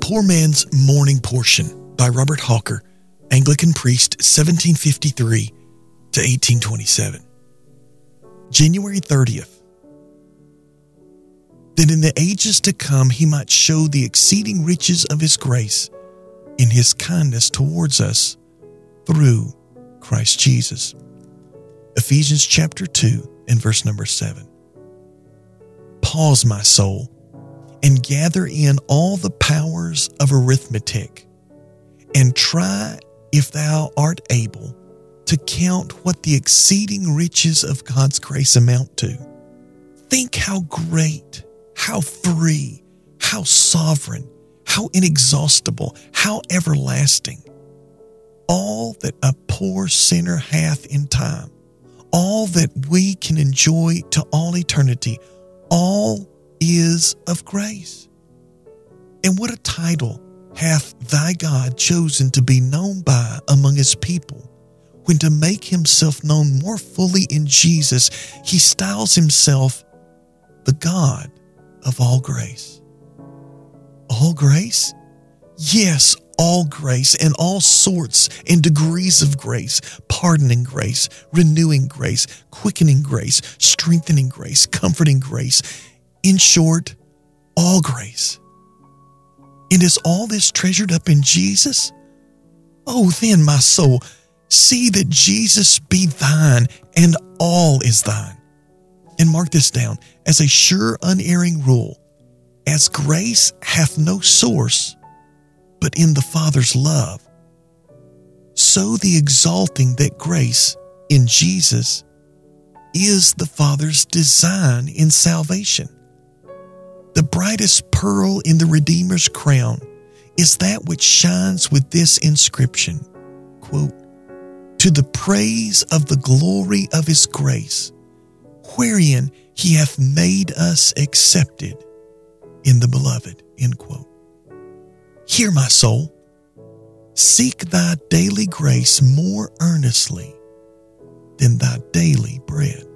Poor Man's Morning Portion by Robert Hawker, Anglican priest, 1753 to 1827. January 30th. That in the ages to come he might show the exceeding riches of his grace in his kindness towards us through Christ Jesus. Ephesians chapter 2 and verse number 7. Pause, my soul and gather in all the powers of arithmetic, and try, if thou art able, to count what the exceeding riches of God's grace amount to. Think how great, how free, how sovereign, how inexhaustible, how everlasting. All that a poor sinner hath in time, all that we can enjoy to all eternity, all is of grace. And what a title hath thy God chosen to be known by among his people, when to make himself known more fully in Jesus, he styles himself the God of all grace. All grace? Yes, all grace and all sorts and degrees of grace, pardoning grace, renewing grace, quickening grace, strengthening grace, comforting grace in short, all grace. And is all this treasured up in Jesus? Oh, then, my soul, see that Jesus be thine, and all is thine. And mark this down as a sure, unerring rule as grace hath no source but in the Father's love, so the exalting that grace in Jesus is the Father's design in salvation. The brightest pearl in the Redeemer's crown is that which shines with this inscription quote, To the praise of the glory of his grace, wherein he hath made us accepted in the beloved. End quote. Hear my soul. Seek thy daily grace more earnestly than thy daily bread.